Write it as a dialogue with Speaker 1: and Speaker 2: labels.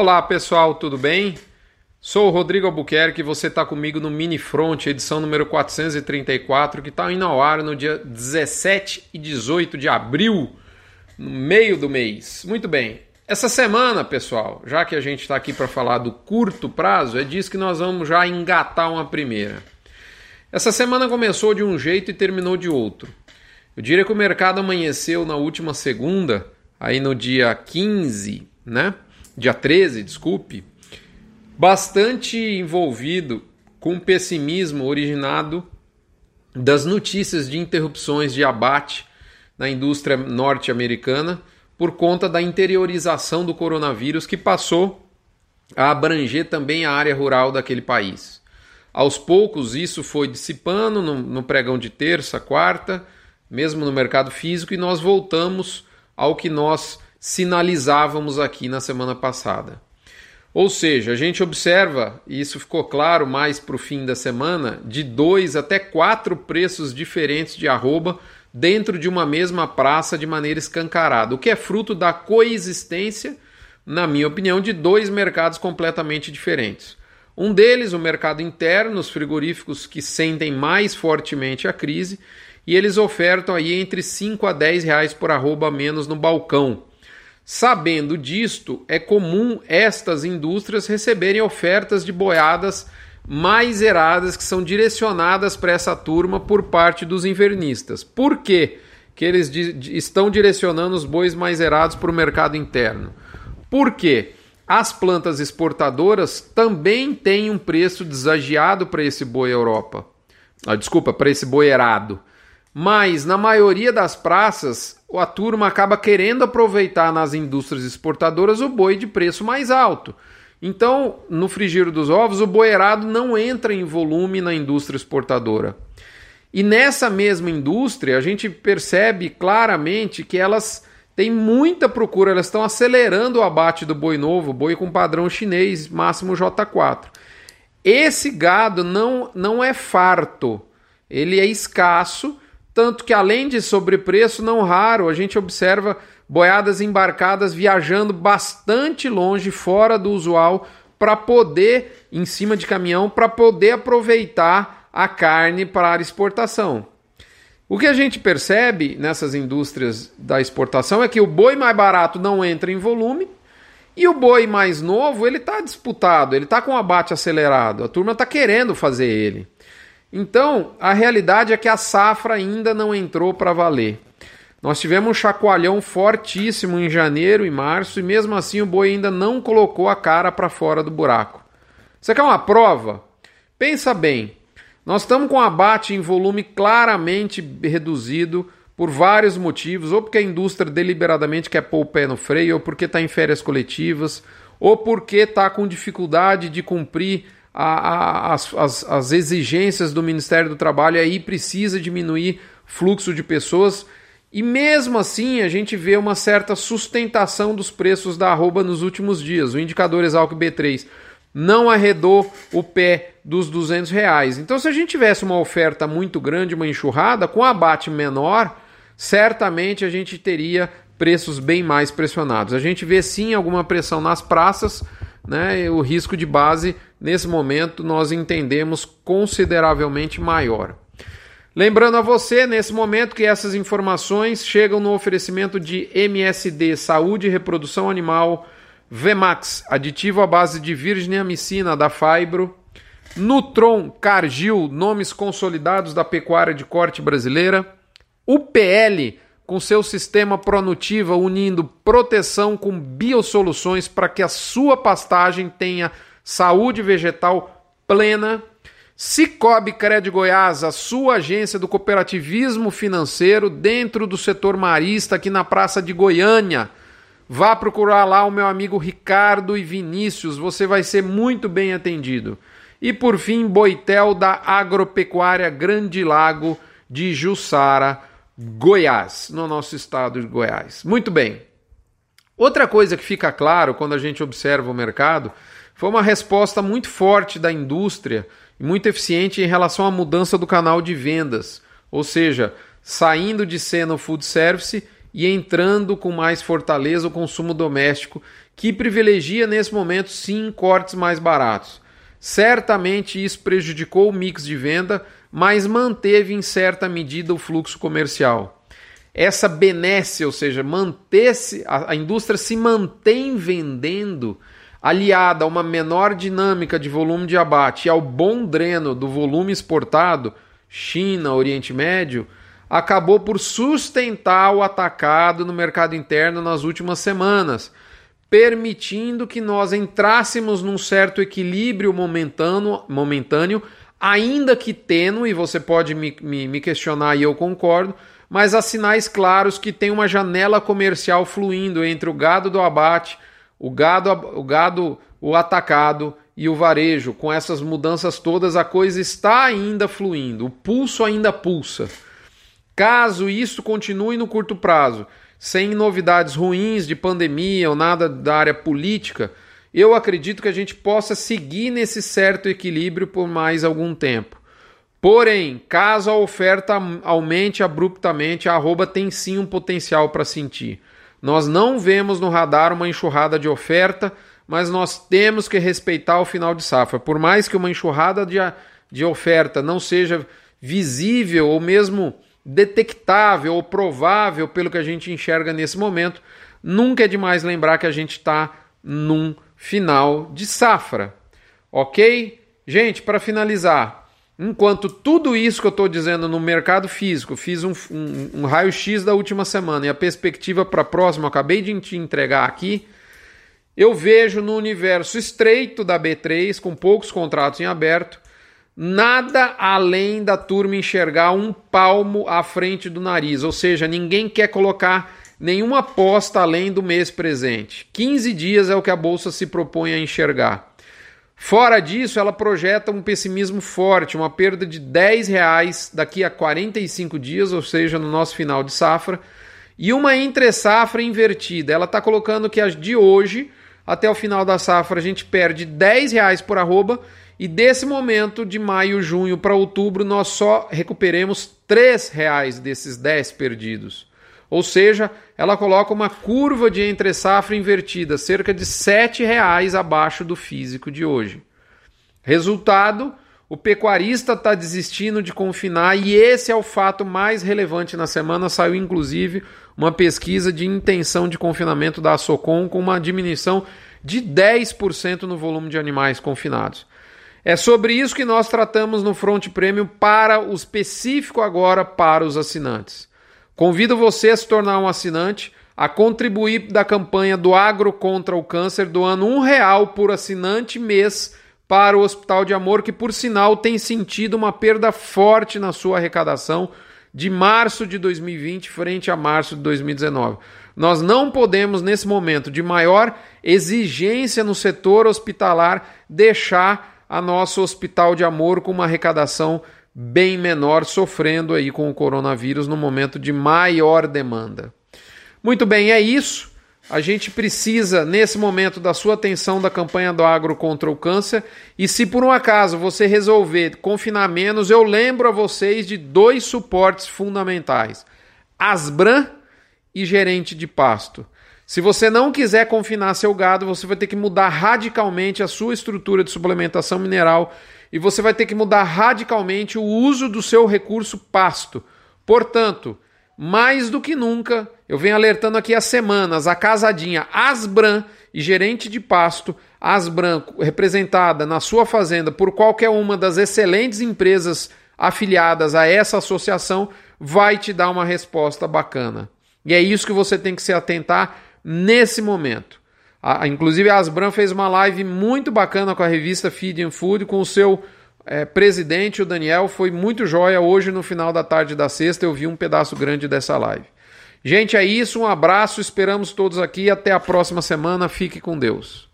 Speaker 1: Olá pessoal, tudo bem? Sou o Rodrigo Albuquerque e você está comigo no Mini Front, edição número 434, que está indo ao ar no dia 17 e 18 de abril, no meio do mês. Muito bem, essa semana, pessoal, já que a gente está aqui para falar do curto prazo, é disso que nós vamos já engatar uma primeira. Essa semana começou de um jeito e terminou de outro. Eu diria que o mercado amanheceu na última segunda, aí no dia 15, né? Dia 13, desculpe, bastante envolvido com pessimismo originado das notícias de interrupções de abate na indústria norte-americana por conta da interiorização do coronavírus que passou a abranger também a área rural daquele país. Aos poucos, isso foi dissipando no, no pregão de terça, quarta, mesmo no mercado físico, e nós voltamos ao que nós sinalizávamos aqui na semana passada. Ou seja, a gente observa, e isso ficou claro mais para o fim da semana, de dois até quatro preços diferentes de arroba dentro de uma mesma praça de maneira escancarada, o que é fruto da coexistência, na minha opinião, de dois mercados completamente diferentes. Um deles, o mercado interno, os frigoríficos que sentem mais fortemente a crise, e eles ofertam aí entre 5 a 10 reais por arroba menos no balcão. Sabendo disto, é comum estas indústrias receberem ofertas de boiadas mais eradas que são direcionadas para essa turma por parte dos invernistas. Por quê? que eles estão direcionando os bois mais erados para o mercado interno? Porque as plantas exportadoras também têm um preço desagiado para esse boi Europa. Ah, desculpa, para esse boi erado. Mas na maioria das praças, a turma acaba querendo aproveitar nas indústrias exportadoras o boi de preço mais alto. Então, no frigir dos ovos, o boerado não entra em volume na indústria exportadora. E nessa mesma indústria, a gente percebe claramente que elas têm muita procura, elas estão acelerando o abate do boi novo, boi com padrão chinês, máximo J4. Esse gado não, não é farto, ele é escasso, tanto que além de sobrepreço, não raro, a gente observa boiadas embarcadas viajando bastante longe, fora do usual, para poder, em cima de caminhão, para poder aproveitar a carne para exportação. O que a gente percebe nessas indústrias da exportação é que o boi mais barato não entra em volume e o boi mais novo ele está disputado, ele está com abate acelerado, a turma está querendo fazer ele. Então a realidade é que a safra ainda não entrou para valer. Nós tivemos um chacoalhão fortíssimo em janeiro e março e mesmo assim o boi ainda não colocou a cara para fora do buraco. Você quer uma prova? Pensa bem. Nós estamos com abate em volume claramente reduzido por vários motivos, ou porque a indústria deliberadamente quer pôr o pé no freio, ou porque está em férias coletivas, ou porque está com dificuldade de cumprir a, a, as, as, as exigências do Ministério do Trabalho aí precisa diminuir fluxo de pessoas e mesmo assim, a gente vê uma certa sustentação dos preços da arroba nos últimos dias. O indicador Exalc B3 não arredou o pé dos 200 reais. Então, se a gente tivesse uma oferta muito grande, uma enxurrada, com abate menor, certamente a gente teria preços bem mais pressionados. A gente vê sim alguma pressão nas praças, né? O risco de base, nesse momento, nós entendemos consideravelmente maior. Lembrando a você, nesse momento, que essas informações chegam no oferecimento de MSD Saúde e Reprodução Animal, Vemax, aditivo à base de virgem amicina da Fibro, Nutron, Cargill, nomes consolidados da pecuária de corte brasileira, UPL, com seu sistema Pronutiva unindo proteção com biosoluções para que a sua pastagem tenha saúde vegetal plena Cicobi Cred Goiás, a sua agência do cooperativismo financeiro dentro do setor marista aqui na Praça de Goiânia. Vá procurar lá o meu amigo Ricardo e Vinícius, você vai ser muito bem atendido. E por fim, Boitel da Agropecuária Grande Lago de Jussara, Goiás, no nosso estado de Goiás. Muito bem. Outra coisa que fica claro quando a gente observa o mercado foi uma resposta muito forte da indústria e muito eficiente em relação à mudança do canal de vendas, ou seja, saindo de cena o food service e entrando com mais fortaleza o consumo doméstico, que privilegia nesse momento sim cortes mais baratos. Certamente isso prejudicou o mix de venda, mas manteve em certa medida o fluxo comercial. Essa benesse, ou seja, manter-se, a, a indústria se mantém vendendo, aliada a uma menor dinâmica de volume de abate e ao bom dreno do volume exportado, China, Oriente Médio, acabou por sustentar o atacado no mercado interno nas últimas semanas permitindo que nós entrássemos num certo equilíbrio momentâneo, momentâneo ainda que tênue, você pode me, me, me questionar e eu concordo, mas há sinais claros que tem uma janela comercial fluindo entre o gado do abate, o gado, o gado, o atacado e o varejo. Com essas mudanças todas, a coisa está ainda fluindo, o pulso ainda pulsa. Caso isso continue no curto prazo sem novidades ruins de pandemia ou nada da área política, eu acredito que a gente possa seguir nesse certo equilíbrio por mais algum tempo. Porém, caso a oferta aumente abruptamente, a arroba tem sim um potencial para sentir. Nós não vemos no radar uma enxurrada de oferta, mas nós temos que respeitar o final de safra. Por mais que uma enxurrada de, de oferta não seja visível ou mesmo detectável ou provável pelo que a gente enxerga nesse momento, nunca é demais lembrar que a gente está num final de safra. Ok? Gente, para finalizar, enquanto tudo isso que eu estou dizendo no mercado físico, fiz um, um, um raio-x da última semana e a perspectiva para a próxima, eu acabei de te entregar aqui. Eu vejo no universo estreito da B3, com poucos contratos em aberto, Nada além da turma enxergar um palmo à frente do nariz, ou seja, ninguém quer colocar nenhuma aposta além do mês presente. 15 dias é o que a bolsa se propõe a enxergar. Fora disso, ela projeta um pessimismo forte, uma perda de 10 reais daqui a 45 dias, ou seja, no nosso final de safra, e uma entre safra invertida. Ela está colocando que as de hoje até o final da safra a gente perde 10 reais por arroba e desse momento, de maio, junho para outubro, nós só recuperemos R$ reais desses 10 perdidos. Ou seja, ela coloca uma curva de entre safra invertida, cerca de R$ reais abaixo do físico de hoje. Resultado, o pecuarista está desistindo de confinar e esse é o fato mais relevante na semana. Saiu inclusive uma pesquisa de intenção de confinamento da Socom com uma diminuição de 10% no volume de animais confinados. É sobre isso que nós tratamos no Front Premium para o específico agora para os assinantes. Convido você a se tornar um assinante, a contribuir da campanha do Agro contra o Câncer, doando um real por assinante mês para o Hospital de Amor, que por sinal tem sentido uma perda forte na sua arrecadação de março de 2020 frente a março de 2019. Nós não podemos, nesse momento de maior exigência no setor hospitalar, deixar a nosso hospital de amor com uma arrecadação bem menor, sofrendo aí com o coronavírus no momento de maior demanda. Muito bem, é isso. A gente precisa, nesse momento, da sua atenção da campanha do agro contra o câncer. E se por um acaso você resolver confinar menos, eu lembro a vocês de dois suportes fundamentais: Asbran e gerente de pasto. Se você não quiser confinar seu gado, você vai ter que mudar radicalmente a sua estrutura de suplementação mineral e você vai ter que mudar radicalmente o uso do seu recurso pasto. Portanto, mais do que nunca, eu venho alertando aqui há semanas, a casadinha Asbran e gerente de pasto, Asbran, representada na sua fazenda por qualquer uma das excelentes empresas afiliadas a essa associação, vai te dar uma resposta bacana. E é isso que você tem que se atentar nesse momento. A, inclusive, a Asbran fez uma live muito bacana com a revista Feed and Food, com o seu é, presidente, o Daniel. Foi muito joia. Hoje, no final da tarde da sexta, eu vi um pedaço grande dessa live. Gente, é isso. Um abraço. Esperamos todos aqui. Até a próxima semana. Fique com Deus.